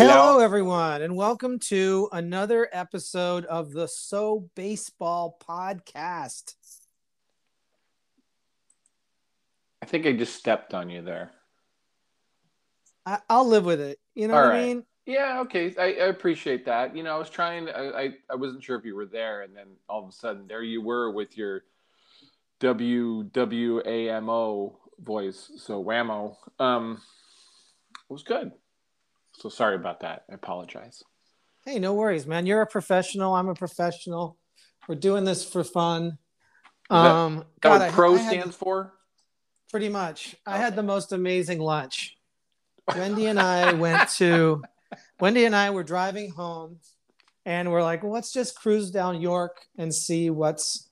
Hello, everyone, and welcome to another episode of the So Baseball podcast. I think I just stepped on you there. I, I'll live with it. You know All what I mean? Yeah, okay. I, I appreciate that. You know, I was trying. I, I I wasn't sure if you were there, and then all of a sudden, there you were with your WWAMO voice. So whammo. Um, it was good. So sorry about that. I apologize. Hey, no worries, man. You're a professional. I'm a professional. We're doing this for fun. Um, That God, I- pro I had- stands for? pretty much. I had the most amazing lunch. Wendy and I went to Wendy and I were driving home and we're like, well, let's just cruise down York and see what's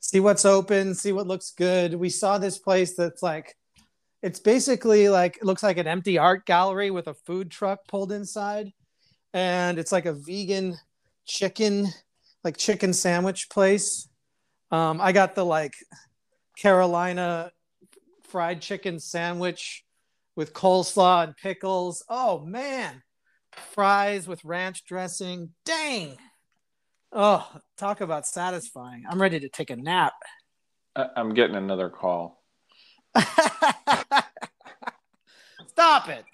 see what's open, see what looks good. We saw this place that's like it's basically like it looks like an empty art gallery with a food truck pulled inside. And it's like a vegan chicken, like chicken sandwich place. Um, I got the like Carolina fried chicken sandwich with coleslaw and pickles. Oh man, fries with ranch dressing. Dang. Oh, talk about satisfying. I'm ready to take a nap. I'm getting another call. Stop it.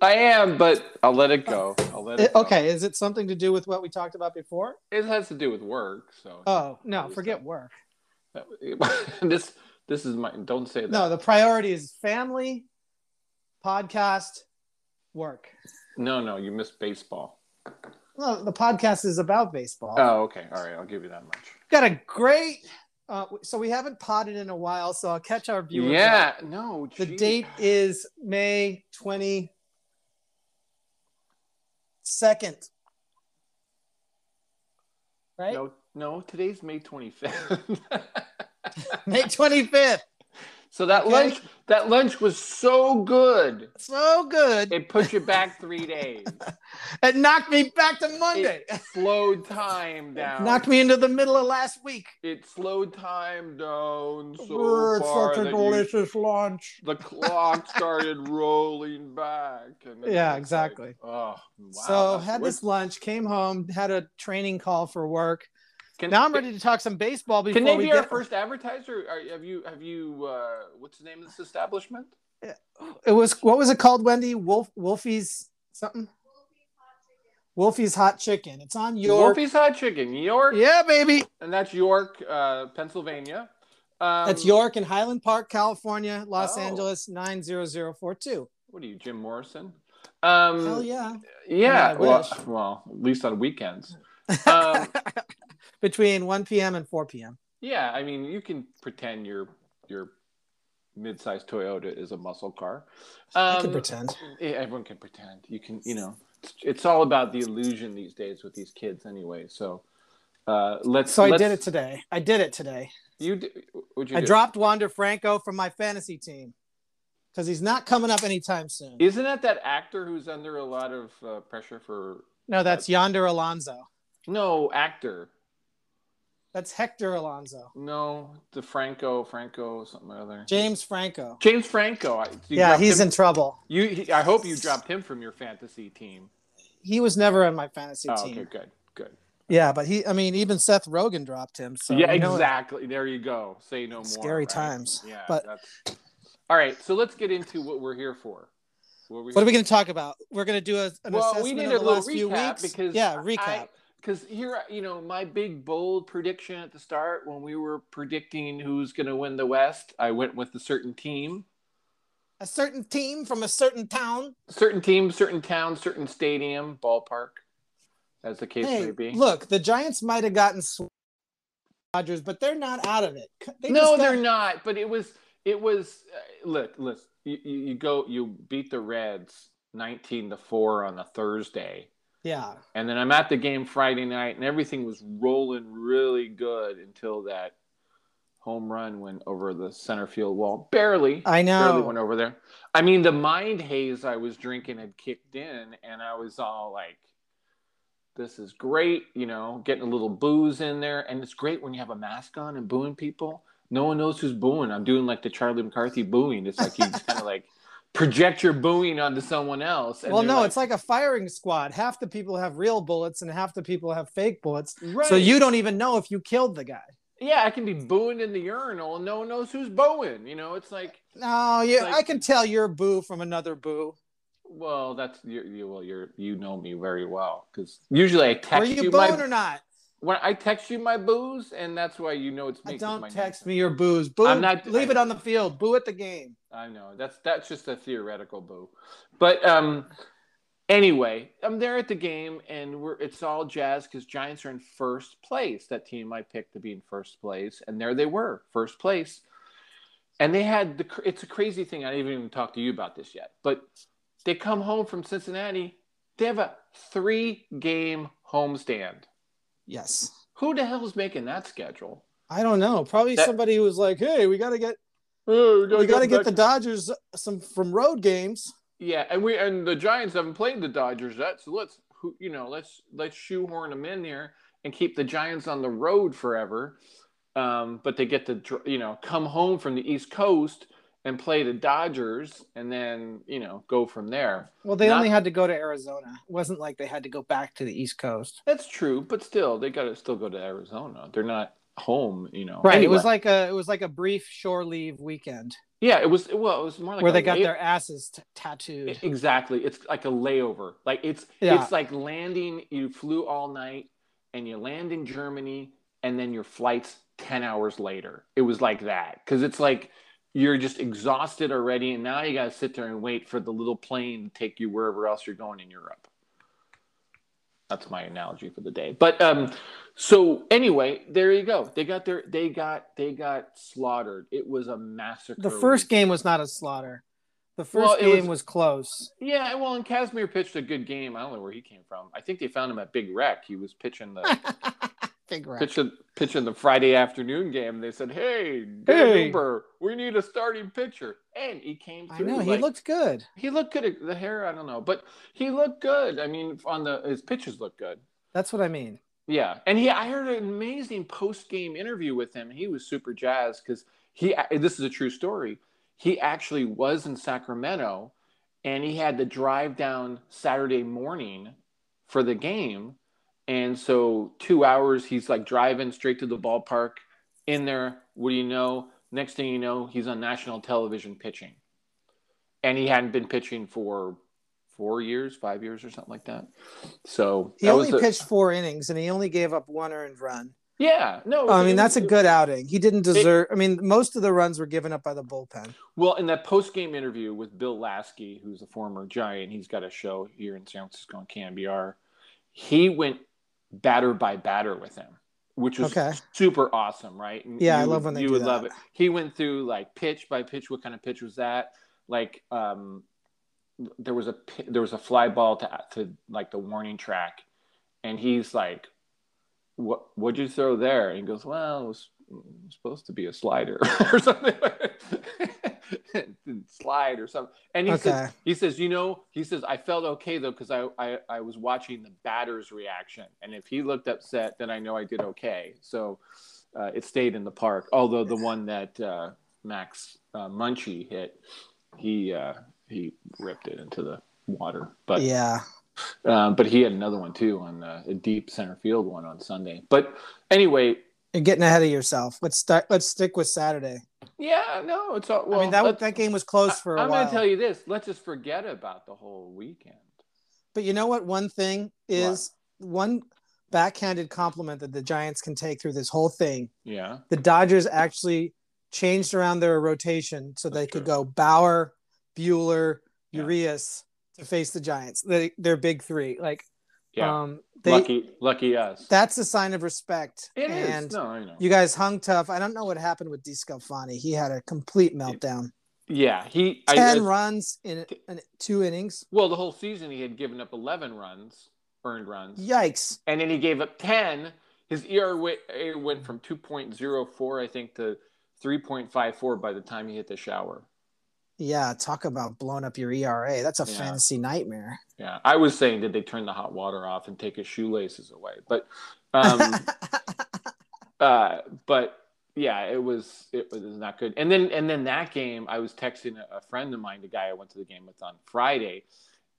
I am, but I'll let it go. I'll let it. It- go. okay, is it something to do with what we talked about before? It has to do with work. So Oh, no, forget work. this this is my. Don't say that. No, the priority is family, podcast, work. No, no, you missed baseball. Well, the podcast is about baseball. Oh, okay. All right, I'll give you that much. Got a great. Uh, so we haven't potted in a while, so I'll catch our viewers. up. Yeah, no. The gee. date is May 22nd. Right? No, no. Today's May 25th. May 25th. So that Okay. lunch, that lunch was so good. So good. It put you back three days. It knocked me back to Monday. It slowed time down. knocked me into the middle of last week. It slowed time down so far such a that you- delicious lunch. the clock started rolling back. Yeah, was like, exactly. oh, wow. so had this lunch, came home, had a training call for work. Can, now I'm ready to talk some baseball before Can they we be get our first advertiser? Are, have you have you uh, what's the name of this establishment? It was what was it called, Wendy? Wolf Wolfie's something. Wolfie's hot chicken. It's on York. Wolfie's Hot Chicken, York, Yeah, baby. and that's York, uh, Pennsylvania. Um, That's York in Highland Park, California, Los Oh. Angeles nine zero zero four two. What are you, Jim Morrison? Um, Hell yeah! yeah. I well, well, at least on weekends. Um, Between one p.m. and four p.m. yeah, I mean, you can pretend your your mid-sized Toyota is a muscle car. I Um, can pretend. Everyone can pretend. You can, you know, it's, it's all about the illusion these days with these kids, anyway. So uh, let's. So I let's, did it today. I did it today. You what'd you I do? dropped Wander Franco from my fantasy team because he's not coming up anytime soon. Isn't that that actor who's under a lot of uh, pressure for? No, that's Yonder Alonso. No, actor. That's Hector Alonso. No, the Franco, Franco, something or other. James Franco. James Franco. Yeah, he's him- in trouble. You, he, I hope you dropped him from your fantasy team. He was never on my fantasy Oh, team. okay, good, good. Yeah, but he, I mean, even Seth Rogen dropped him. So yeah, you know- exactly. There you go. Say no more. Scary right? times. Yeah, But- that's. All right, so let's get into what we're here for. What, What are we going to talk about? We're going to do a, an well, assessment we need of a the little last few recap weeks. because yeah, I- recap. Because here, you know, my big bold prediction at the start when we were predicting who's going to win the West, I went with a certain team, a certain team from a certain town. certain team, certain town, certain stadium, ballpark, as the case Hey, may be. look, the Giants might have gotten sw- Rodgers, but they're not out of it. They no, got- they're not. But it was, it was. Uh, look, listen. You, you, you go, you beat the Reds nineteen to four on a Thursday. Yeah, And then I'm at the game Friday night, and everything was rolling really good until that home run went over the center field wall. Barely. I know. Barely went over there. I mean, the mind haze I was drinking had kicked in, and I was all like, this is great, you know, getting a little booze in there. And it's great when you have a mask on and booing people. No one knows who's booing. I'm doing like the Charlie McCarthy booing. It's like he's kind of like project your booing onto someone else. well, no, like- it's like a firing squad. Half the people have real bullets and half the people have fake bullets. right. So you don't even know if you killed the guy. yeah, I can be booing in the urinal and no one knows who's booing. You know, it's like, No, yeah, Like- I can tell you're boo from another boo. well, that's you. you well, you're you know me very well because usually I Were text you you, booing my or not? when I text you my booze, and that's why you know it's me. I don't my text name- me your booze. Boo. I'm not- leave I- it on the field. Boo at the game. I know that's that's just a theoretical boo, but um, anyway, I'm there at the game and we're it's all jazz because Giants are in first place. That team I picked to be in first place, and there they were, first place. And they had the it's a crazy thing. I didn't even talk to you about this yet, but they come home from Cincinnati. They have a three game homestand. Yes. Who the hell's making that schedule? I don't know. Probably That- somebody who was like, "Hey, we got to get Oh, we got to get back the Dodgers some from road games." Yeah, and we and the Giants haven't played the Dodgers yet, so let's who- you know let's let's shoehorn them in there and keep the Giants on the road forever. Um, but they get to you know come home from the East Coast and play the Dodgers, and then you know go from there. Well, they Not- only had to go to Arizona. It wasn't like they had to go back to the East Coast. That's true, but still they got to still go to Arizona. They're not home, you know. Right. It was like a it was like a brief shore leave weekend yeah, it was well, it was more like where they got lay- their asses t- tattooed. Exactly. It's like a layover. Like it's Yeah. it's like landing. You flew all night and you land in Germany, and then your flight's ten hours later. It was like that because it's like you're just exhausted already, and now you got to sit there and wait for the little plane to take you wherever else you're going in Europe. That's my analogy for the day. But um, so anyway, there you go. They got their they got they got slaughtered. It was a massacre. The first game was not a slaughter. The first Well, game was- was, close. Yeah, well, and Kazmir pitched a good game. I don't know where he came from. I think they found him at Big Rec. He was pitching the Big right. pitching pitching the Friday afternoon game. They said, "Hey, Dan Hey. Uber, we need a starting pitcher," and he came I know he like- looked good. he looked good. The hair, I don't know, but he looked good. I mean, on the his pitches looked good. That's what I mean. Yeah, and he I heard an amazing post game interview with him. He was super jazzed because he. This is a true story. He actually was in Sacramento, and he had to drive down Saturday morning for the game, and so two hours he's like driving straight to the ballpark. In there, what do you know? Next thing you know, he's on national television pitching, and he hadn't been pitching for four years, five years, or something like that. So He only a- pitched four innings and he only gave up one earned run. Yeah, no. I it mean, that's a good outing. He didn't deserve. I mean, most of the runs were given up by the bullpen. Well, in that post game interview with Bill Laskey, who's a former Giant, he's got a show here in San Francisco on KNBR. He went batter by batter with him, which was Okay. super awesome, right? And Yeah, I you love would- when they you would that. love it. He went through like pitch by pitch. What kind of pitch was that? Like, um, there was a there was a fly ball to to like the warning track, and he's like, "What what'd you throw there?" And he goes, "Well, it was, it was supposed to be a slider or something." Slide or something. And he Okay. says, he says, you know, he says, I felt okay though because I, I I was watching the batter's reaction, and if he looked upset, then I know I did okay. So uh, it stayed in the park. Although the one that uh, Max uh, Muncy hit, he uh, he ripped it into the water. But yeah, um, but he had another one too on uh, a deep center field one on Sunday. But anyway, you're getting ahead of yourself. Let's start. Let's stick with Saturday. yeah, no, it's all. Well, I mean, that that game was close for a I'm going to tell you this. Let's just forget about the whole weekend. But you know what? One thing is one backhanded compliment that the Giants can take through this whole thing. Yeah. The Dodgers actually changed around their rotation so they That's could true. go Bauer, Buehler, Yeah. Urias to face the Giants. They, they're big three. Like, Yeah. um, they, lucky, lucky us. that's a sign of respect. It is. and No, I know. you guys hung tough. I don't know what happened with DeSclafani. He had a complete meltdown. yeah, he. Ten I- runs in, in two innings. well, the whole season he had given up 11 runs, earned runs, Yikes! and then he gave up 10. His ERA went- went from 2.04, I think, to 3.54 by the time he hit the shower. Yeah, talk about blowing up your ERA. That's a Yeah. fantasy nightmare. Yeah, I was saying, did they turn the hot water off and take his shoelaces away? But, um, uh, but yeah, it was it was not good. And then and then that game, I was texting a, friend of mine, the guy I went to the game with on Friday,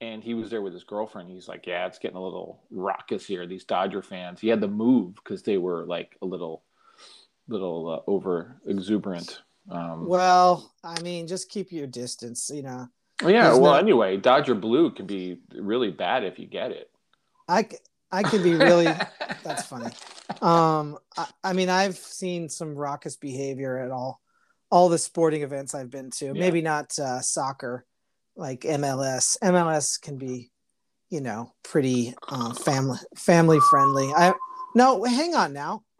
and he was there with his girlfriend. He's like, "Yeah, it's getting a little raucous here. These Dodger fans." He had to move because they were like a little, little uh, over exuberant. Um, Well, I mean, just keep your distance. You know, yeah. there's Well, no- anyway, Dodger blue can be really bad if you get it. I I could be really. that's funny. Um, I, I mean, I've seen some raucous behavior at all, all the sporting events I've been to. Maybe not uh, soccer, like MLS. MLS can be, you know, pretty um, family family friendly. I no, hang on now.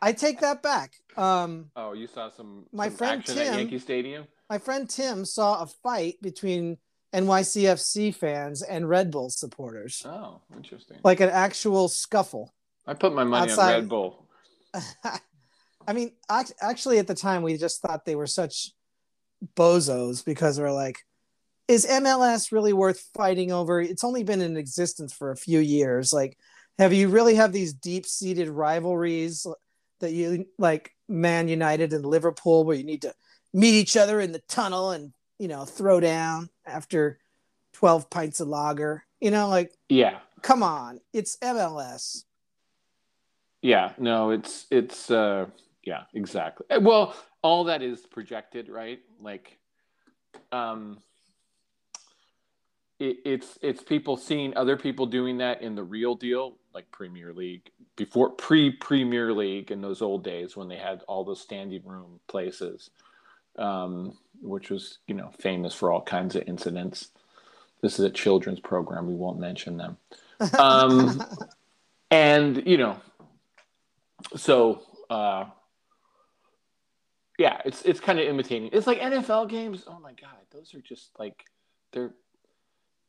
I take that back. Um, oh, you saw some, My some friend Tim- at Yankee Stadium. my friend Tim saw a fight between NYCFC fans and Red Bull supporters, Oh, interesting. like an actual scuffle. I put my money outside- on Red Bull. I mean, actually, at the time, we just thought they were such bozos because we're like, is MLS really worth fighting over? It's only been in existence for a few years. Like, have you really have these deep seated rivalries that you like Man United and Liverpool, where you need to meet each other in the tunnel and you know throw down after twelve pints of lager? You know, like, Yeah, come on, it's MLS. yeah. No, it's it's uh yeah, exactly. Uh, Well, all that is projected, right? Like, um, it, it's it's people seeing other people doing that in the real deal, like Premier League before pre Premier League in those old days when they had all those standing room places, um, which was you know famous for all kinds of incidents. This is a children's program. We won't mention them. Um, and you know so uh yeah it's it's kind of imitating it's like nfl games oh my god those are just like they're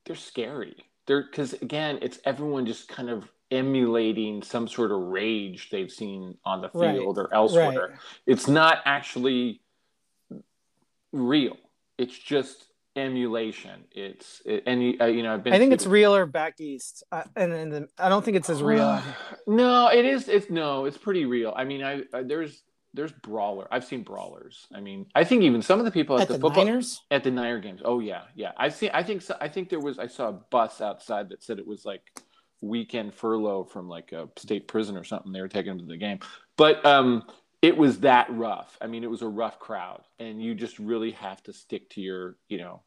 they're scary they're because again it's everyone just kind of emulating some sort of rage they've seen on the Right, field or elsewhere right. it's not actually real it's just emulation it's it, and you, uh, you know i've been I think it's real or back east, uh, and, and the, I don't think it's as real. here. no, it is. It's no, it's pretty real. I mean, I, I there's there's brawler. I've seen brawlers. I mean, I think even some of the people at, At the, the football Niners, at the Niner games. Oh yeah, yeah. I've seen. I think. So, I think there was. I saw a bus outside that said it was like weekend furlough from like a state prison or something. They were taking them to the game, but um, it was that rough. I mean, it was a rough crowd, and you just really have to stick to your, you know,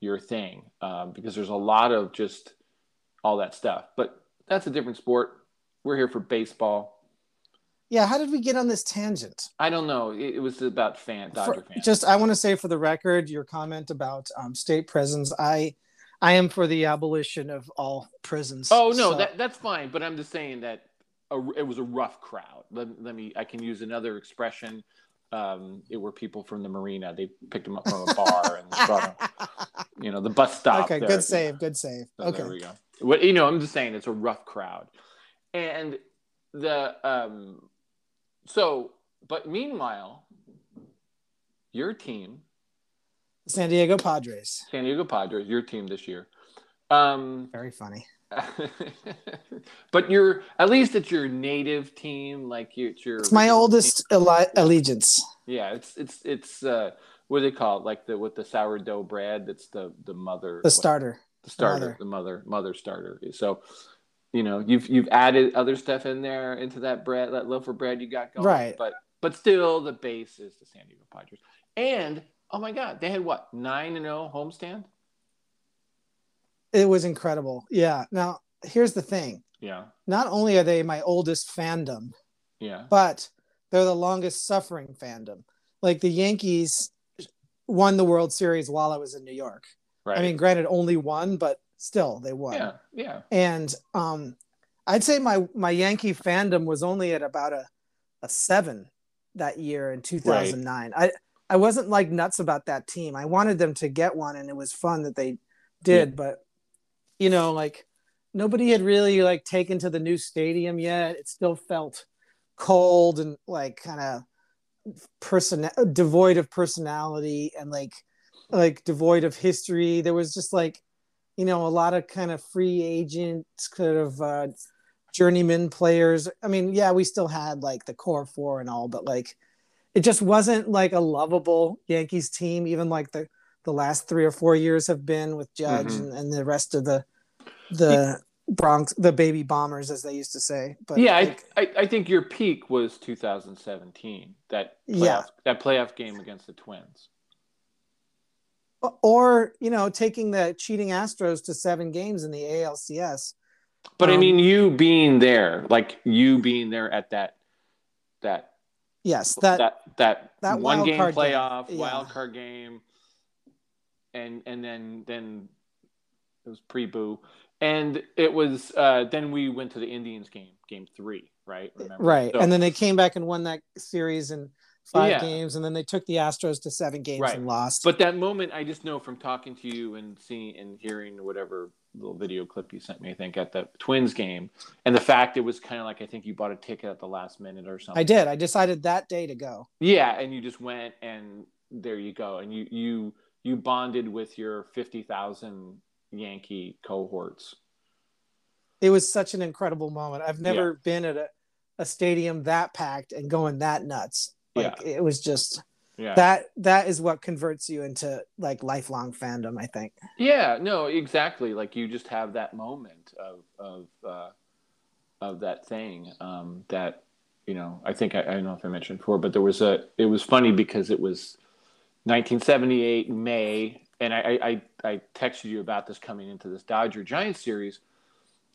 your thing um, because there's a lot of just all that stuff. But that's a different sport. We're here for baseball. yeah. How did we get on this tangent? I don't know. It, it was about fan Dodger For- fans. just, I want to say for the record, your comment about um, state prisons. I, I am for the abolition of all prisons. oh no, So- that that's fine. But I'm just saying that a, it was a rough crowd. Let, let me. I can use another expression. Um, it were people from the marina. They picked them up from a bar and brought them. You know, the bus stop. okay, there. good save, good save. So Okay, There we go. What you know, I'm just saying it's a rough crowd, and the um, so but meanwhile, your team, San Diego Padres. San Diego Padres, your team this year, um, Very funny. but you're at least it's your native team, like you, it's your It's my oldest alle- allegiance. Yeah, it's it's it's uh, what do they call it? Like the with the sourdough bread. That's the the mother. The starter. the starter, mother. the mother, mother starter. So, you know, you've you've added other stuff in there into that bread, that loaf of bread you got going. Right. But but still, the base is the San Diego Padres. And oh my God, they had what nine and zero homestand. It was incredible. Yeah. Now, here's the thing. Yeah, Not only are they my oldest fandom, yeah, but they're the longest suffering fandom. Like the Yankees won the World Series while I was in New York. right. I mean, granted, only one, but still, they won. yeah, yeah, And um, I'd say my my Yankee fandom was only at about a a seven that year in 2009. I I wasn't like nuts about that team. I wanted them to get one, and it was fun that they did. But you know, like nobody had really like taken to the new stadium yet. It still felt cold and like kind of person devoid of personality and like like devoid of history. There was just like you know a lot of kind of free agents could have uh, journeyman players. I mean, yeah, we still had like the core four and all, but like it just wasn't like a lovable Yankees team, even like the the last three or four years have been with Judge Mhm. and, and the rest of the the Bronx, the baby bombers, as they used to say. But yeah, like, I, I I think your peak was 2017. That playoff, Yeah. that playoff game against the Twins. or you know, taking the cheating Astros to seven games in the ALCS. But I Um, mean, you being there, like you being there at that that Yes, that, that that, that one game card game, playoff yeah. wild card game, and and then then it was pre boo, and it was uh, then we went to the Indians game, game three, right? Remember? right, So- and then they came back and won that series in five Yeah. games, and then they took the Astros to seven games Right. and lost. But that moment, I just know from talking to you and seeing and hearing whatever little video clip you sent me, I think at the Twins game, and the fact it was kind of like I think you bought a ticket at the last minute or something. I did. I decided that day to go. Yeah, and you just went and there you go, and you you you bonded with your fifty thousand Yankee cohorts. It was such an incredible moment. I've never been at a, a stadium that packed and going that nuts. Like it was just Yeah, that that is what converts you into like lifelong fandom, I think. yeah, no, exactly. Like you just have that moment of of uh, of that thing um, that you know. I think I, I don't know if I mentioned before, but there was a. It was funny because it was 1978 May, and I I, I I texted you about this coming into this Dodger Giants series.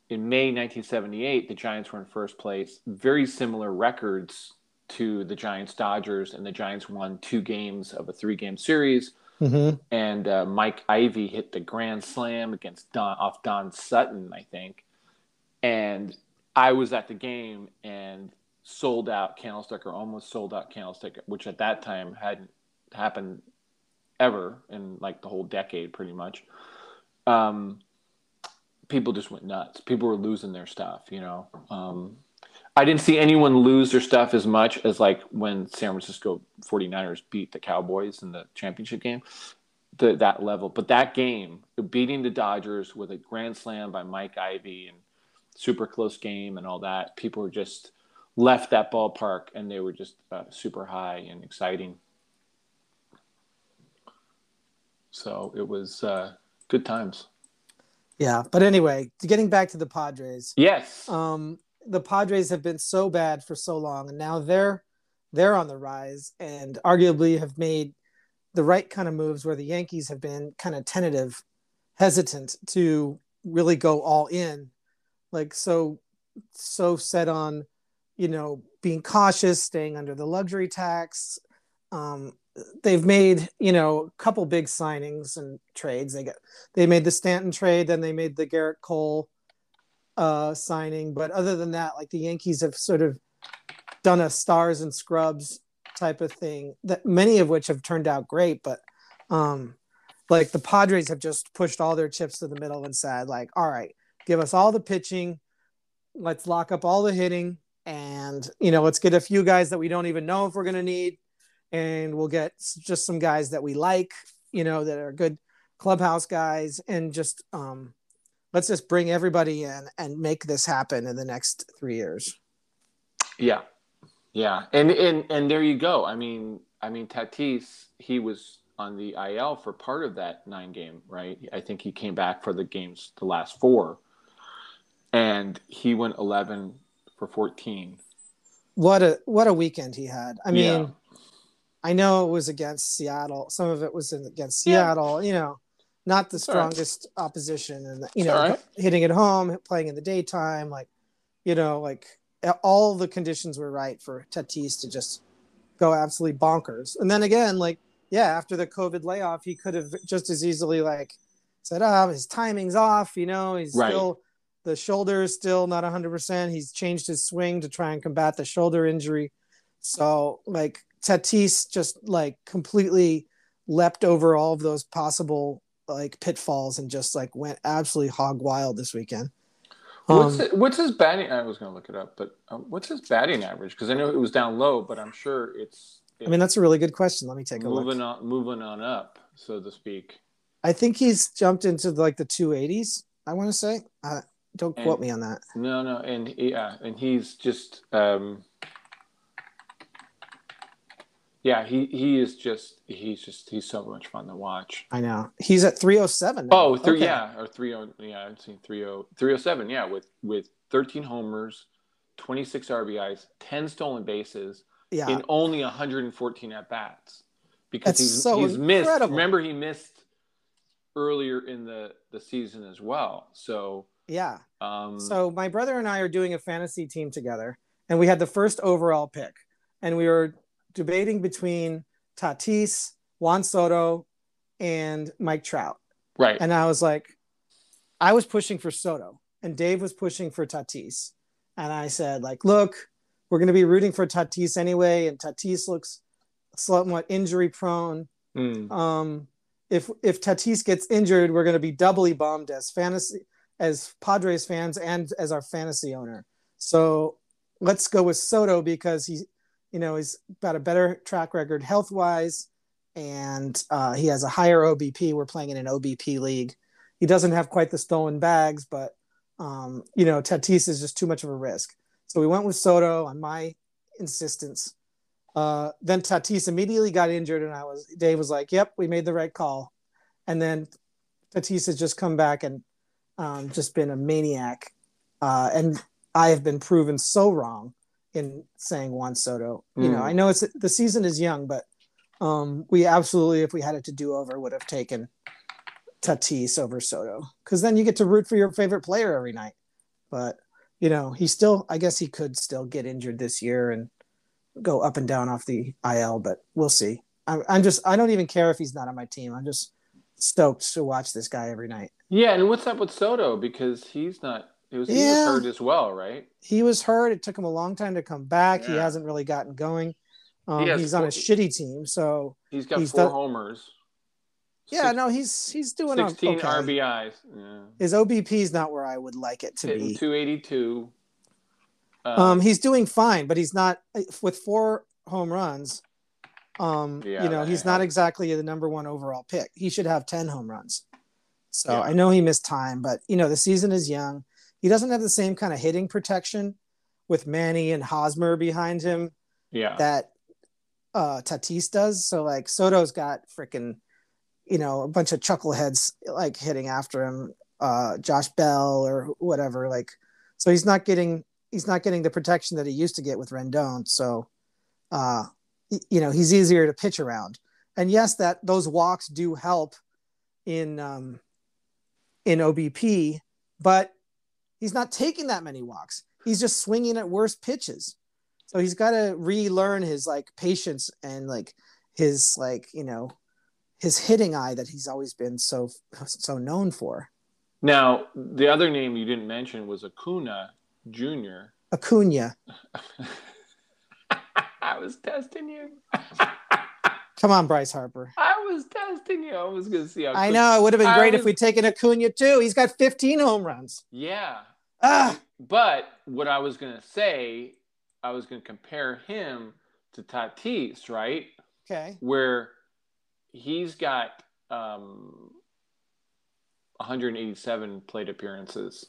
In May 1978, the Giants were in first place. Very similar records to the Giants Dodgers, and the Giants won two games of a three game series Mm-hmm. and uh, Mike Ivie hit the grand slam against Don off Don Sutton, I think. And I was at the game and sold out Candlestick or almost sold out Candlestick, which at that time hadn't happened ever in like the whole decade, pretty much. Um, people just went nuts. People were losing their stuff, you know. Um, I didn't see anyone lose their stuff as much as like when San Francisco 49ers beat the Cowboys in the championship game. The, that level, but that game, beating the Dodgers with a grand slam by Mike Ivie and super close game and all that, people were just left that ballpark and they were just uh, super high and exciting. So it was uh, good times. Yeah, but anyway, getting back to the Padres. Yes. Um, the Padres have been so bad for so long, and now they're they're on the rise, and arguably have made the right kind of moves where the Yankees have been kind of tentative, hesitant to really go all in, like so so set on, you know, being cautious, staying under the luxury tax. Um, they've made you know a couple big signings and trades. They got they made the Stanton trade, then they made the Gerrit Cole uh, signing. But other than that, like the Yankees have sort of done a stars and scrubs type of thing that many of which have turned out great. But um, like the Padres have just pushed all their chips to the middle and said, like, all right, give us all the pitching, let's lock up all the hitting, and you know, let's get a few guys that we don't even know if we're going to need, and we'll get just some guys that we like, you know, that are good clubhouse guys, and just um, let's just bring everybody in and make this happen in the next three years. Yeah, yeah, and and and there you go. I mean, I mean, Tatis, he was on the IL for part of that nine game, right? I think he came back for the games, the last four, and he went eleven for fourteen. What a what a weekend he had. I mean, Yeah. I know it was against Seattle. Some of it was in, against Yeah. Seattle. You know, not the all right. strongest opposition, and you know, right. hitting at home, playing in the daytime, like you know, like all the conditions were right for Tatis to just go absolutely bonkers. And then again, like yeah, after the COVID layoff, he could have just as easily like said, "Oh, his timing's off." You know, he's Right. still the shoulder is still not 100%. He's changed his swing to try and combat the shoulder injury. So, like, Tatis just like completely leapt over all of those possible like pitfalls and just like went absolutely hog wild this weekend. What's Um, it, what's his batting? I was going to look it up, but um, what's his batting average? Because I know it was down low, but I'm sure it's. I mean, that's a really good question. Let me take a look. moving look. on, moving on up, so to speak. I think he's jumped into like the 280s. I want to say. Uh, don't And- quote me on that. No, no, and yeah, and he's just um yeah, he he is just he's just he's so much fun to watch. I know he's at 307. now. Oh, three, Okay. yeah, or 30 yeah, I've seen 30 307, yeah, with with 13 homers, 26 RBIs, 10 stolen bases yeah. in only 114 at bats. Because That's he's so he's missed remember he missed earlier in the the season as well. So yeah. um So my brother and I are doing a fantasy team together, and we had the first overall pick, and we were debating between Tatis, Juan Soto, and Mike Trout. right. And I was like, I was pushing for Soto, and Dave was pushing for Tatis. And I said, like, look, we're going to be rooting for Tatis anyway, and Tatis looks somewhat injury prone. Mm. Um, if if Tatis gets injured, we're going to be doubly bummed as fantasy as Padres fans and as our fantasy owner. So let's go with Soto because he, you know, he's got a better track record health wise, and uh, he has a higher OBP. We're playing in an OBP league. He doesn't have quite the stolen bags, but um, you know, Tatis is just too much of a risk. So we went with Soto on my insistence. Uh, then Tatis immediately got injured, and I was Dave was like, "Yep, we made the right call." And then Tatis has just come back and um, just been a maniac, uh, and I have been proven so wrong in saying Juan Soto. You know, Mm. I know it's the season is young, but um, we absolutely, if we had it to do over, would have taken Tatis over Soto because then you get to root for your favorite player every night. But you know, he still, I guess he could still get injured this year and go up and down off the IL, but we'll see. I'm, I'm just, I don't even care if he's not on my team. I'm just stoked to watch this guy every night. Yeah, and what's up with Soto? Because he's not. It was, he was hurt as well, right? He was hurt. It took him a long time to come back. He hasn't really gotten going. Um, He he's on a shitty team, so He's got He's four done- homers. yeah, Six- no, he's he's doing sixteen okay. RBIs. Yeah. His OBP is not where I would like it to Hitting be. two eighty two. Um, he's doing fine, but he's not with four home runs. Um, Yeah, you know, he's not exactly the number one overall pick. He should have ten home runs. So Yeah. I know he missed time, but you know the season is young. He doesn't have the same kind of hitting protection with Manny and Hosmer behind him yeah. that uh, Tatis does. So like Soto's got freaking, you know, a bunch of chuckleheads like hitting after him, uh, Josh Bell or whatever. Like, so he's not getting he's not getting the protection that he used to get with Rendon. So, uh, you know, he's easier to pitch around. And yes, that those walks do help in um, in OBP, but he's not taking that many walks. He's just swinging at worse pitches. So he's got to relearn his like patience and like his like you know his hitting eye that he's always been so so known for. Now the other name you didn't mention was Acuna Jr. Acuna, I was testing you. come on, Bryce Harper. I was testing you. I was gonna see how. I know it would have been great if we'd taken Acuna too. He's got 15 home runs. Yeah, Ah, but what I was gonna say, I was gonna compare him to Tatis, right? okay. Where he's got um, 187 plate appearances,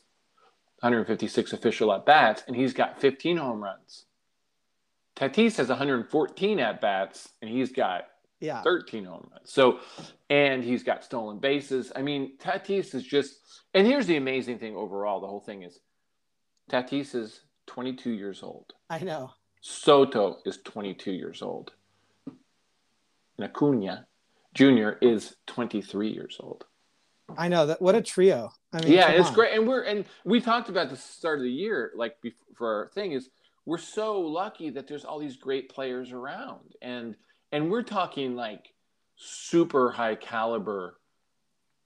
156 official at bats, and he's got 15 home runs. Tatis has 114 at bats, and he's got Yeah. 13 home runs. So, and he's got stolen bases. I mean, Tatis is just, and here's the amazing thing overall the whole thing is Tatis is 22 years old. I know. Soto is 22 years old. And Acuna Jr. is 23 years old. I know that. What a trio. I mean, yeah, it's on. great. And we're, and we talked about the start of the year, like before, for our thing is we're so lucky that there's all these great players around. And, and we're talking like super high caliber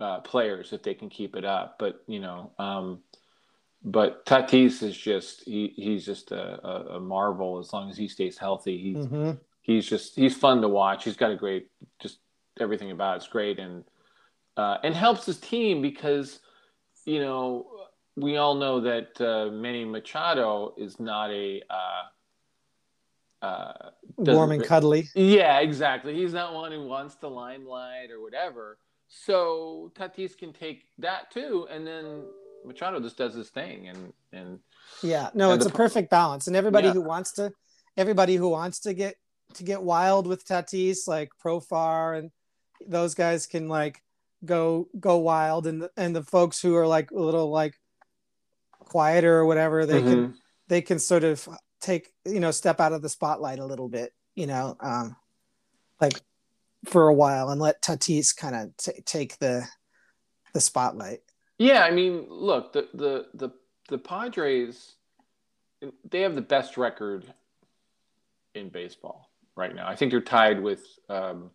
uh, players if they can keep it up. But, you know, um, but Tatis is just, he, he's just a, a, a marvel as long as he stays healthy. He's, Mhm. he's just he's fun to watch. He's got a great just everything about it's great and uh, and helps his team because you know we all know that uh, Manny Machado is not a uh, uh, Warm and cuddly. yeah exactly he's not one who wants the limelight or whatever. So Tatis can take that too, and then Machado just does his thing, and and Yeah, no, And it's the a perfect balance, and everybody Yeah. who wants to, everybody who wants to get to get wild with Tatis, like Profar and those guys can like go go wild, and the, and the folks who are like a little like quieter or whatever, they can Mhm. they can sort of take you know step out of the spotlight a little bit, you know, um, like for a while, and let Tatis kind of t- take the the spotlight. Yeah, I mean, look, the the the the Padres, they have the best record in baseball right now. I think they're tied with, um,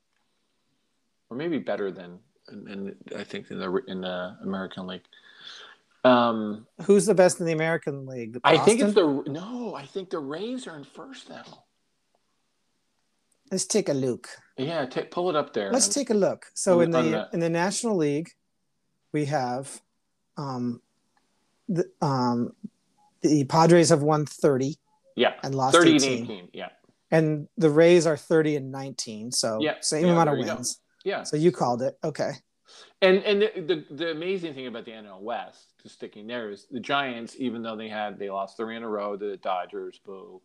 or maybe better than, and I think in the in the American League. Um, Who's the best in the American League? I think it's the no. I think the Rays are in first now. Let's take a look. Yeah, ta pull it up there. Let's And- take a look. So in the in the National League, we have um the um the Padres have won 30 yeah, and lost thirty and 18. Yeah, And the Rays are 30 and 19. So Yeah, same yeah, amount of wins. yeah. So you called it. Okay. And and the, the the amazing thing about the NL West, just sticking there, is the Giants. Even though they had they lost three in a row to the Dodgers, boo.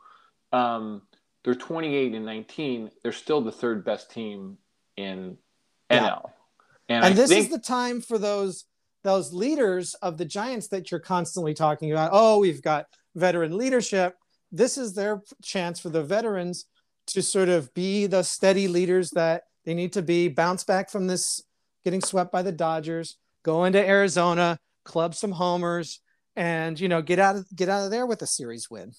Um, they're twenty eight and nineteen. They're still the third best team in Yeah. NL. And, And this think, is the time for those those leaders of the Giants that you're constantly talking about. Oh, we've got veteran leadership. This is their chance for the veterans to sort of be the steady leaders that they need to be, bounce back from this getting swept by the Dodgers, go into Arizona, club some homers, and you know, get out of get out of there with a series win.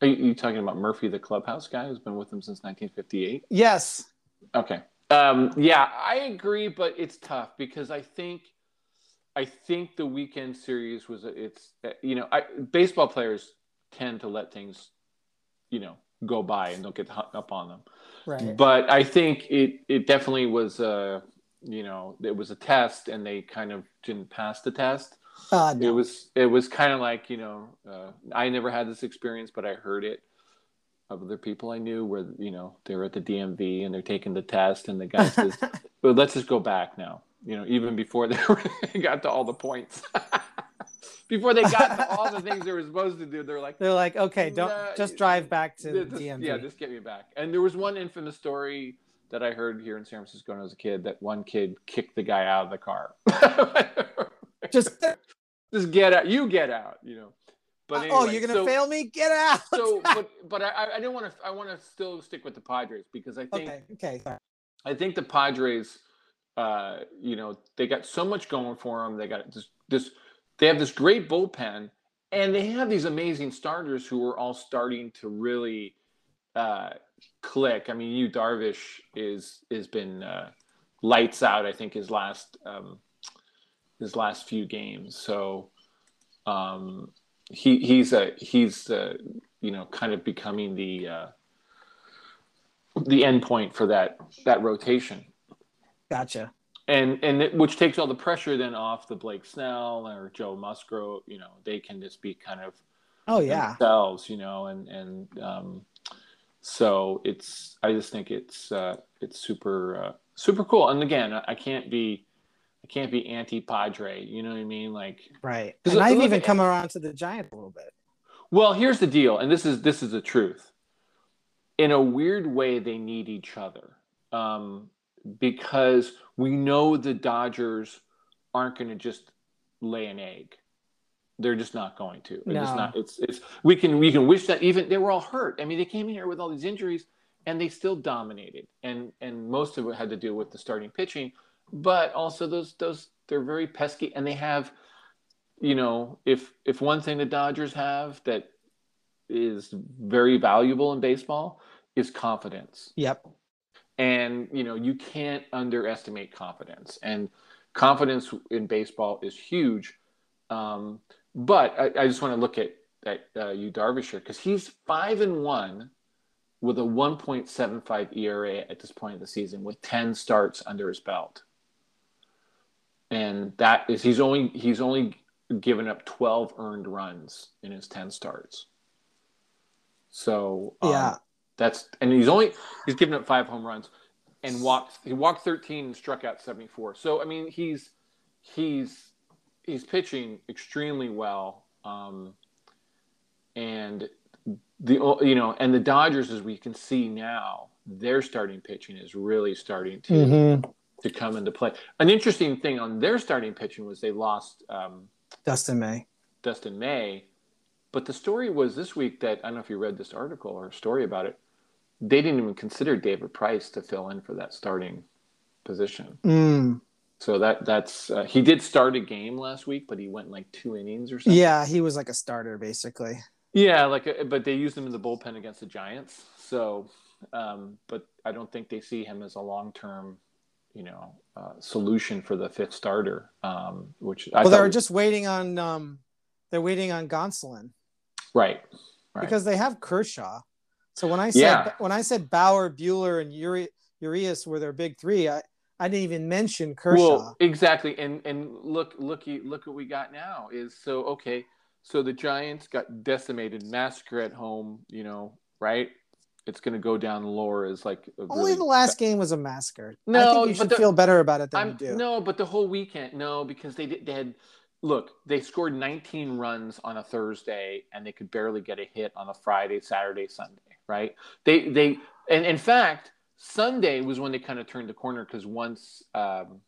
are you, you talking about Murphy, the clubhouse guy who's been with them since nineteen fifty eight? Yes. Okay. Um, yeah, I agree, but it's tough because I think, I think the weekend series was it's you know I, baseball players tend to let things, you know, go by and don't get hung up on them. Right. But I think it it definitely was a you know it was a test and they kind of didn't pass the test. Uh, It was it was kind of like you know uh, I never had this experience, but I heard it of other people I knew where you know they were at the DMV and they're taking the test and the guy says, "Well, let's just go back now." You know, even before they were, got to all the points, before they got to all the things they were supposed to do, they're like, They're like, okay, don't Nah, just drive back to "Yeah, the DMV. Yeah, just get me back. And there was one infamous story that I heard here in San Francisco when I was a kid that one kid kicked the guy out of the car. just just get out. You get out. You know. But oh, you're gonna so- fail me? Get out. So, but but I I didn't want to. I want to still stick with the Padres because I think okay, okay. sorry. I think the Padres, uh, you know, they got so much going for them. They got this, this, they have this great bullpen, and they have these amazing starters who are all starting to really uh, click. I mean, Yu Darvish is has been uh, lights out. I think his last um, his last few games. So um, he he's a he's uh, you know kind of becoming the uh, the end point for that that rotation Gotcha. and and it, which takes all the pressure then off the Blake Snell or Joe Musgrove. You know, they can just be kind of Oh yeah. themselves. You know, and and um, so it's I just think it's uh, it's super uh, super cool. And again, I can't be I can't be anti Padre. You know what I mean? Like, Right. And look- I've look even come around to the Giants a little bit. well, here's the deal, and this is this is the truth. In a weird way, they need each other um, because we know the Dodgers aren't going to just lay an egg. They're just not going to. They're just not. It's it's we can we can wish that even they were all hurt. I mean, they came in here with all these injuries and they still dominated, and and most of it had to do with the starting pitching, but also those those they're very pesky and they have you know, if if one thing the Dodgers have that is very valuable in baseball is confidence. Yep. And you know, you can't underestimate confidence. And confidence in baseball is huge. Um, but I, I just want to look at at uh, Yu Darvish because he's five and one with a 1.75 ERA at this point of the season with 10 starts under his belt. And that is he's only he's only given up 12 earned runs in his 10 starts. So um, Yeah. that's and he's only he's given up five home runs and walked he walked 13 and struck out 74. So I mean he's he's he's pitching extremely well. Um, and the you know, and the Dodgers, as we can see now, their starting pitching is really starting to Mhm. to come into play. An interesting thing on their starting pitching was they lost um, Dustin May. Dustin May, but the story was this week that I don't know if you read this article or story about it. They didn't even consider David Price to fill in for that starting position. Mm. So that that's uh, he did start a game last week, but he went like two innings or something. Yeah, he was like a starter basically. Yeah, like, uh, but they used him in the bullpen against the Giants. So, um, but I don't think they see him as a long term, you know, uh, solution for the fifth starter. Um, which I well, they're was- just waiting on um, they're waiting on Gonsolin right, right. because they have Kershaw. So when I said Yeah. when I said Bauer, Buehler, and Uri, Urias were their big three, I, I didn't even mention Kershaw. Well, exactly, and and look, looky, look what we got now is so okay. So the Giants got decimated, massacre at home. You know, right? It's going to go down lower lore as like a Only really the last game was a massacre. I No, think you should the- feel better about it than I'm, you do. No, but the whole weekend, no, because they did. They had look. They scored 19 runs on a Thursday, and they could barely get a hit on a Friday, Saturday, Sunday. Right? They they and in fact, Sunday was when they kind of turned the corner because once um,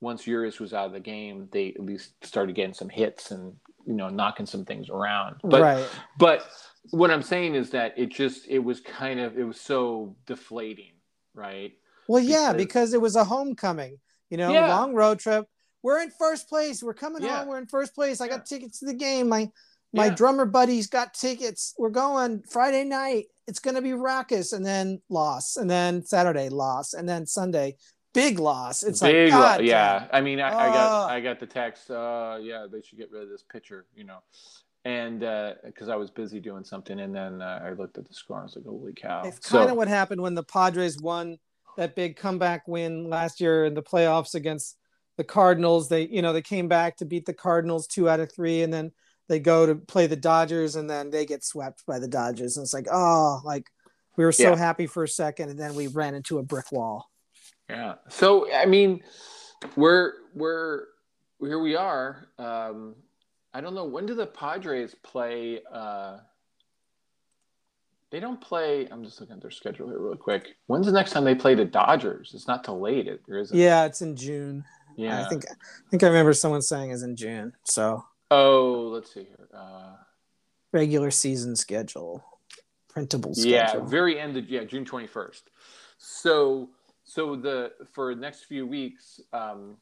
once Urias was out of the game, they at least started getting some hits and you know knocking some things around. But right. but what I'm saying is that it just it was kind of it was so deflating, right? Well, yeah, because- it was a homecoming. You know, Yeah. long road trip. We're in first place. We're coming Yeah. home. We're in first place. I Yeah. got tickets to the game. My my Yeah. drummer buddies got tickets. We're going Friday night. It's gonna be raucous, and then loss, and then Saturday loss, and then Sunday big loss. It's Big, like God, yeah. I mean, I, I got. I got the text. Uh, yeah, they should get rid of this pitcher, you know, and because I was busy doing something, and then uh, I looked at the score. and I was like, holy cow! It's So- kind of what happened when the Padres won that big comeback win last year in the playoffs against the Cardinals. They, you know, they came back to beat the Cardinals two out of three, and then they go to play the Dodgers, and then they get swept by the Dodgers. And it's like, oh, like we were so Yeah. happy for a second, and then we ran into a brick wall. Yeah. So I mean, we're we're here we are. Um, I don't know when do the Padres play. Uh, they don't play. I'm just looking at their schedule here real quick. When's the next time they play the Dodgers? It's not till late. It there isn't. Yeah, it's in June. Yeah. I think I think I remember someone saying it's in June. So Oh, let's see here. Uh, regular season schedule, printable yeah, very end of yeah June 21st. So so the for the next few weeks, um,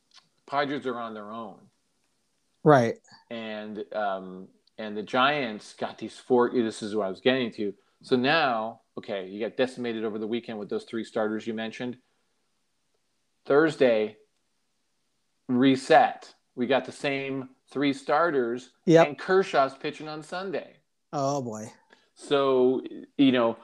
Padres are on their own. right. and um, and the Giants got these four. This is what I was getting to. So now, okay, you got decimated over the weekend with those three starters you mentioned. Thursday, reset. We got the same three starters, Yep. and Kershaw's pitching on Sunday. Oh boy. So you know,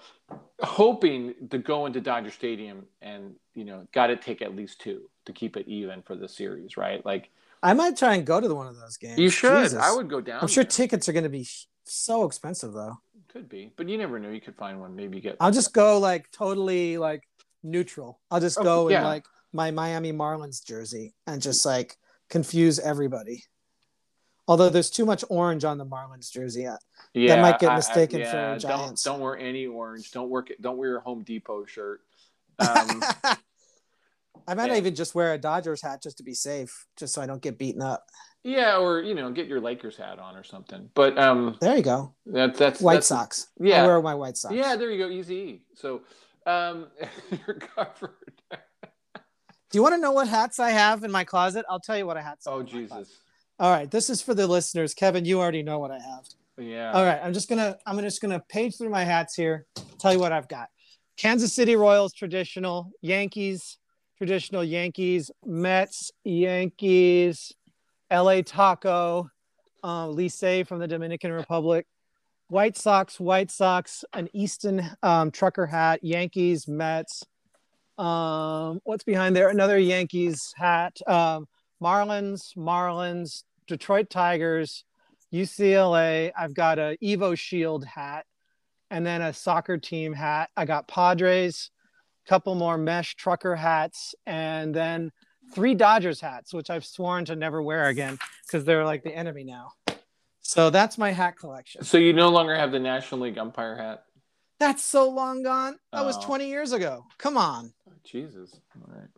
hoping to go into Dodger Stadium and you know, got to take at least two to keep it even for the series, right? Like I might try and go to one of those games. you should. Jesus. I would go down. I'm sure there. tickets are going to be so expensive though. Could be, but you never know. You could find one. Maybe get. I'll just go like totally like neutral. I'll just Oh, go in like my Miami Marlins jersey and just like confuse everybody. Although there's too much orange on the Marlins jersey. I- yeah, might get I- I- mistaken for yeah, Giants. Don't, don't wear any orange. Don't work. Don't wear your Home Depot shirt. Um, I might Yeah. even just wear a Dodgers hat just to be safe, just so I don't get beaten up. yeah, or you know, get your Lakers hat on or something. But um, There you go. that, that's White that's, Sox. Yeah. I wear my White Sox. Yeah, there you go. Easy. So um, you're covered. Do you want to know what hats I have in my closet? I'll tell you what I hats. Oh have in my. Jesus. All right, this is for the listeners. Kevin, you already know what I have. Yeah. All right, I'm just gonna I'm just gonna page through my hats here. Tell you what I've got: Kansas City Royals traditional, Yankees traditional, Yankees, Mets, Yankees, L.A. Taco, uh, Licey from the Dominican Republic, White Sox, White Sox, an Easton um, trucker hat, Yankees, Mets. Um, what's behind there? Another Yankees hat. Um, Marlins, Marlins, Detroit Tigers, UCLA. I've got a Evo Shield hat, and then a soccer team hat. I got Padres, couple more mesh trucker hats, and then three Dodgers hats, which I've sworn to never wear again because they're like the enemy now. So that's my hat collection. So you no longer have the National League umpire hat. That's so long gone. That was Oh. 20 years ago. Come on. Oh, Jesus. All right.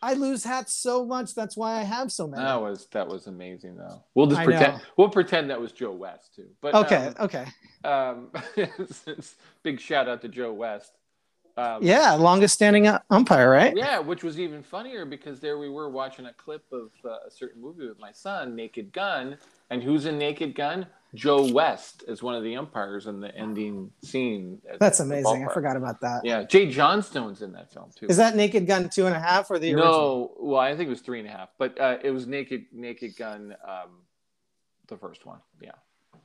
I lose hats so much. That's why I have so many. That was that was amazing though. We'll just I pretend know. we'll pretend that was Joe West too. But okay. okay. um, um big shout out to Joe West. Um, Yeah. Longest standing umpire, right? Yeah, which was even funnier because there we were watching a clip of uh, a certain movie with my son, Naked Gun, and who's in Naked Gun? Joe West is one of the umpires in the ending scene. That's amazing. I forgot about that. Yeah, Jay Johnstone's in that film too. Is that Naked Gun two and a half or the original? no? Well, I think it was three and a half, but uh, it was Naked Naked Gun, um, the first one. Yeah,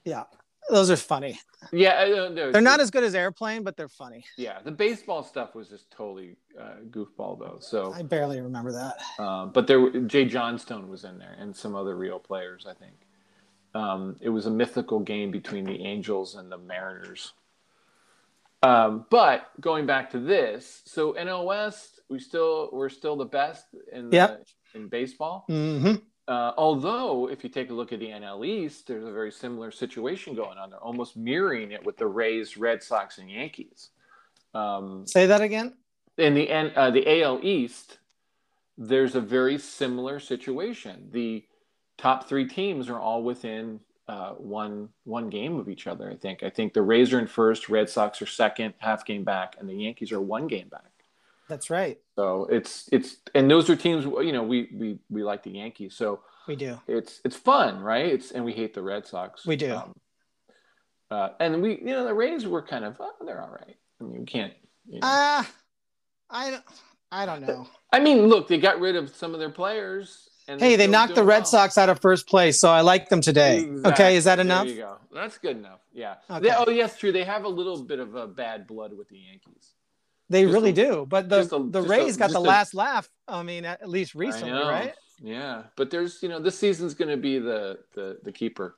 Yeah. Those are funny. yeah. Uh, no, They're not as good as Airplane, but they're funny. Yeah, the baseball stuff was just totally uh, goofball though. So, I barely remember that. um, but there, Jay Johnstone was in there, and some other real players, I think. Um, it was a mythical game between the Angels and the Mariners. Um, but going back to this, so NL West, we still we're still the best in the, in baseball. hmm Uh, although, if you take a look at the NL East, there's a very similar situation going on. They're almost mirroring it with the Rays, Red Sox, and Yankees. Um, Say that again. in the N- uh, the AL East, there's a very similar situation. The top three teams are all within uh, one one game of each other. I think. I think the Rays are in first, Red Sox are second, half game back, and the Yankees are one game back. That's right. So it's it's and those are teams. You know, we we we like the Yankees. So We do. it's it's fun, right? It's and we hate the Red Sox. We do. Um, uh, and we, you know, the Rays were kind of, oh, they're all right. I mean, you can't. You know. Ah, I don't. I don't know. I mean, look, they got rid of some of their players. And Hey, they knocked the Red well. Sox out of first place, so I like them today. Exactly. Okay, is that enough? There you go. That's good enough. Yeah. Okay. They- oh, yes, true. They have a little bit of a bad blood with the Yankees. They Just really a- do. But the a- the just a- Rays got the last laugh. I mean, at least recently, right? Yeah, but there's, you know, this season's going to be the the the keeper.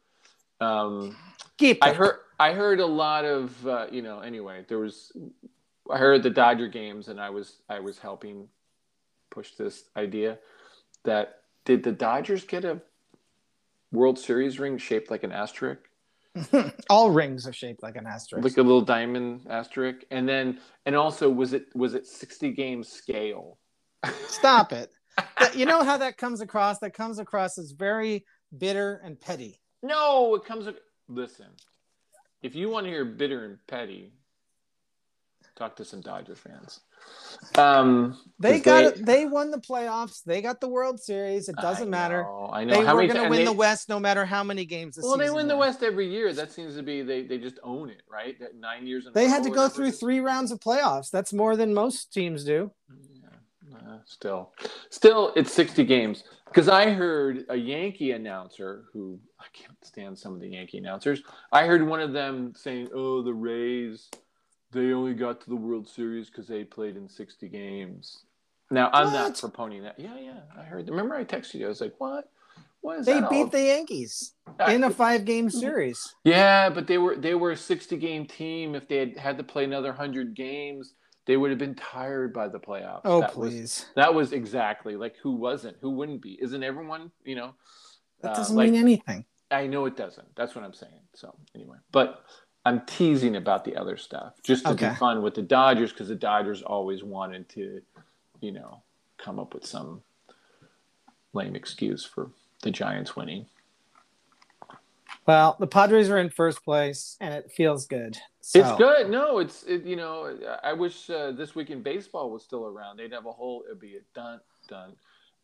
Um, Keep. I heard I heard a lot of uh, you know anyway there was I heard the Dodger games and I was I was helping push this idea that did the Dodgers get a World Series ring shaped like an asterisk All rings are shaped like an asterisk. like a little diamond asterisk and then and also was it was it 60 game scale Stop it. You know how that comes across? That comes across as very bitter and petty. no it comes listen if you want to hear bitter and petty talk to some Dodger fans um They 'cause got it. They won the playoffs. They got the World Series. It doesn't I matter. know, I know. They How were going to win they- the West no matter how many games. The Well, they season win the. West every year. That seems to be they they just own it, right? That nine years. In They had to go through it is. three rounds of playoffs. That's more than most teams do. Yeah, uh, still, still, it's sixty games. Because I heard a Yankee announcer who I can't stand some of the Yankee announcers. I heard one of them saying, "Oh, the Rays, they only got to the World Series because they played in sixty games." Now I'm not What? proponing that. Yeah, yeah, I heard. Remember, I texted you. I was like, "What? What is They beat all the Yankees I- in a five-game series. Yeah, but they were they were a sixty game team. If they had had to play another hundred games, they would have been tired by the playoffs. Oh, that Was, please. that was exactly like who wasn't? Who wouldn't be? Isn't everyone? You know, That uh, doesn't like- mean anything. I know it doesn't. That's what I'm saying. So anyway, but I'm teasing about the other stuff just to Okay. be fun with the Dodgers because the Dodgers always wanted to, you know, come up with some lame excuse for the Giants winning. Well, the Padres are in first place, and it feels good. So, It's good. No, it's it, you know. I wish uh, this week in baseball was still around. They'd have a whole. It'd be a dun dun.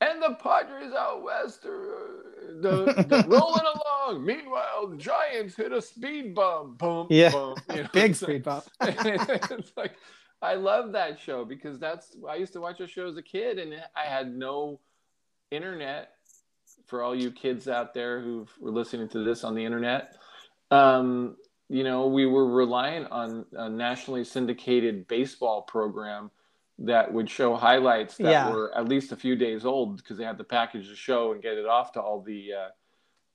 And the Padres out west are uh, the, the rolling along. Meanwhile, the Giants hit a speed bump. Boom. Yeah. boom. You know, Big speed bump. it's like I love that show because that's I used to watch a show as a kid, and I had no internet. For all you kids out there who were listening to this on the internet, um, you know, we were reliant on a nationally syndicated baseball program that would show highlights that Yeah. were at least a few days old because they had to package the show and get it off to all the uh,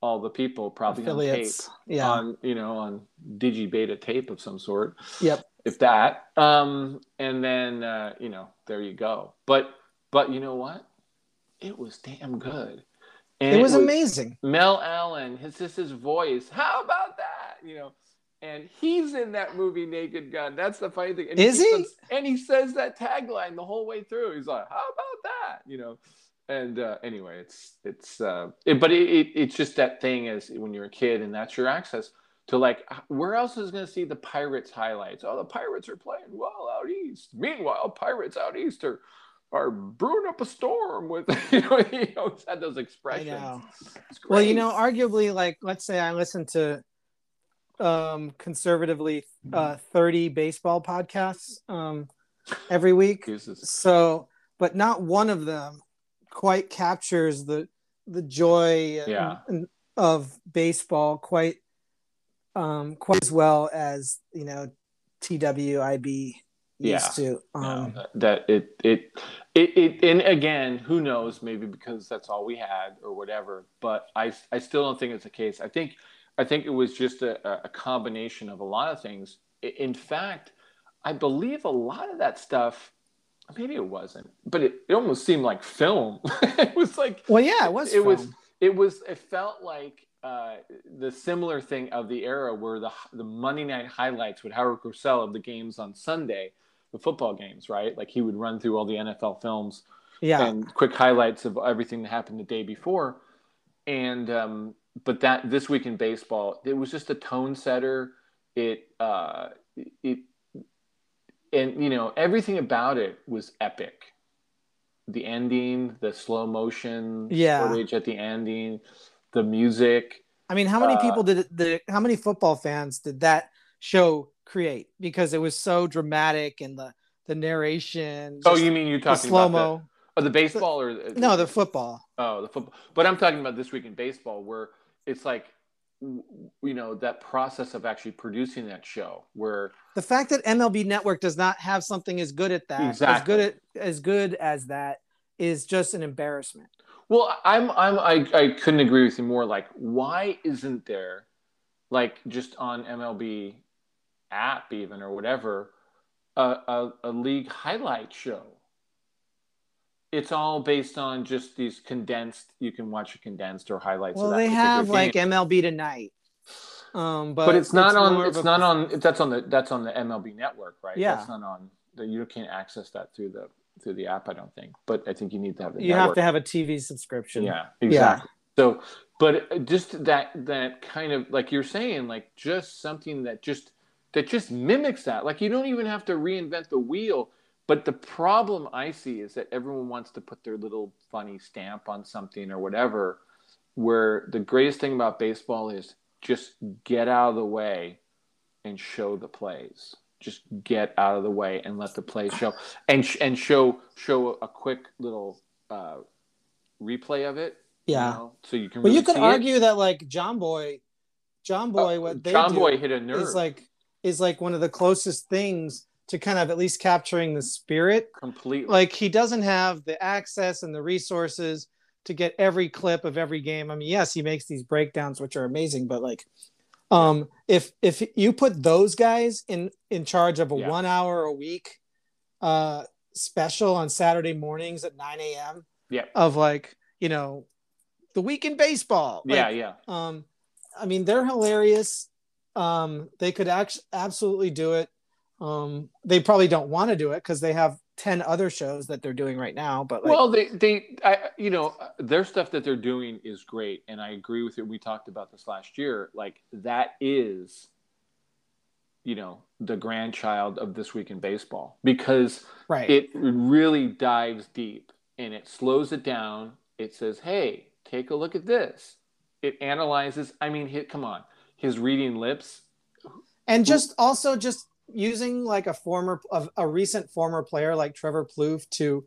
all the people probably on tape Yeah. on you know on digibeta tape of some sort Yep. if that um and then uh you know there you go but but you know what it was damn good. And it was, it was amazing. Mel Allen, his his voice. How about that? You know, and he's in that movie Naked Gun. That's the funny thing. And Is he? Says, and he says that tagline the whole way through. He's like, "How about that?" You know. And uh, anyway, it's it's uh, it, but it, it, it's just that thing as when you're a kid and that's your access to like where else is going to see the Pirates highlights? Oh, the Pirates are playing well out east. Meanwhile, Pirates out east are are brewing up a storm with you know he always had those expressions. Well, you know, arguably, like let's say I listen to um conservatively uh 30 baseball podcasts um every week. So, but not one of them quite captures the the joy yeah. and, of baseball quite um quite as well as you know TWIB yeah. to. Um, yeah, that it, it it it and again, who knows? Maybe because that's all we had or whatever. But I I still don't think it's the case. I think I think it was just a, a combination of a lot of things. In fact, I believe a lot of that stuff. Maybe it wasn't, but it, it almost seemed like film. it was like well, yeah, it was. It film. was. It was. It felt like uh, the similar thing of the era where the the Monday night highlights with Howard Cosell of the games on Sunday the football games, right? Like he would run through all the NFL films, yeah, and quick highlights of everything that happened the day before. And um, but that this week in baseball, it was just a tone setter. It uh, it and you know everything about it was epic. The ending, the slow motion yeah. footage at the ending, the music. I mean, how many uh, people did it? Did, how many football fans did that show create because it was so dramatic and the the narration. Oh, you mean you're talking slow mo? Oh, the baseball or no, the football. Oh, the football. But I'm talking about this week in baseball, where it's like, you know, that process of actually producing that show, where the fact that MLB Network does not have something as good at that, exactly. as good at as good as that, is just an embarrassment. Well, I'm I'm I, I couldn't agree with you more. Like, why isn't there, like, just on MLB app even or whatever a, a, a league highlight show it's all based on just these condensed you can watch a condensed or highlights well they have like mlb tonight um but, but it's not it's on it's a... not on that's on the that's on the mlb network right yeah that's not on the, you can't access that through the through the app i don't think but i think you need to have the you network. have to have a tv subscription yeah exactly yeah. so but just that that kind of like you're saying like just something that just that just mimics that. Like you don't even have to reinvent the wheel. But the problem I see is that everyone wants to put their little funny stamp on something or whatever. Where the greatest thing about baseball is just get out of the way and show the plays. Just get out of the way and let the plays show, and and show show a quick little uh, replay of it. Yeah. You know, so you can. Well, really you could argue it. that like Jomboy, uh, what they Jomboy hit a nerve. Is like is like one of the closest things to kind of at least capturing the spirit completely. Like he doesn't have the access and the resources to get every clip of every game. I mean, yes, he makes these breakdowns which are amazing, but like um if if you put those guys in in charge of a yeah. 1 hour a week uh special on Saturday mornings at 9 a.m. Yeah. Of like, you know, the week in baseball. Like, yeah, yeah. Um I mean, they're hilarious um, they could actually absolutely do it. Um, they probably don't want to do it because they have 10 other shows that they're doing right now but like, well they they I, you know their stuff that they're doing is great and i agree with it we talked about this last year like that is you know the grandchild of this week in baseball because right. it really dives deep and it slows it down it says hey take a look at this it analyzes i mean hit come on his reading lips. And just also just using like a former of a recent former player like Trevor Plouffe to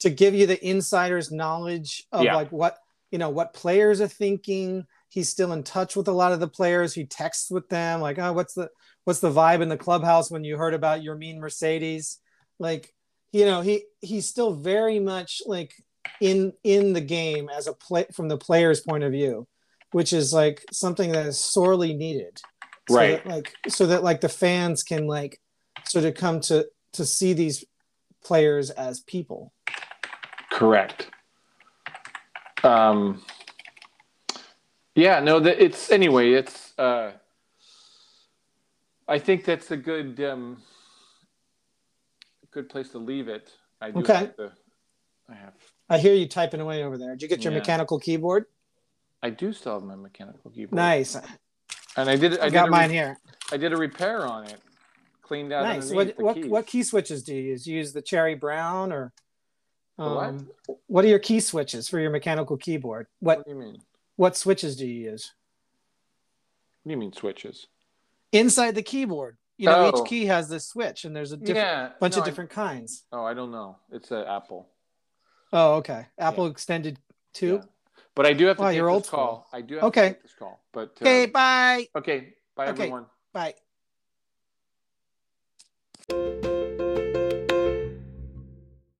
to give you the insider's knowledge of yeah. like what you know what players are thinking. He's still in touch with a lot of the players. He texts with them like, "Oh, what's the what's the vibe in the clubhouse when you heard about Yermin Mercedes?" Like, you know, he he's still very much like in in the game as a play from the player's point of view which is like something that is sorely needed so right that, like so that like the fans can like sort of come to to see these players as people correct um, yeah, no, that it's anyway. It's uh, I think that's a good um, good place to leave it. I do Okay. have to, I have. I hear you typing away over there. Did you get your Yeah. mechanical keyboard? I do still have my mechanical keyboard. Nice. And I did. I, I did got mine re- here. I did a repair on it. Cleaned out Nice. What the what keys. what key switches do you use? You use the cherry brown or The what? um, what are your key switches for your mechanical keyboard? What What do you mean? what switches do you use? What do you mean switches? Inside the keyboard. You know, Oh. each key has this switch and there's a different yeah, bunch no, of I- different kinds. oh, I don't know. It's an Apple. Oh, okay. Apple extended two. Yeah. But I do have to Wow, take you're this old school. call. I do have Okay. to take this call. But uh, Okay, bye. okay. Bye Okay. everyone. Bye.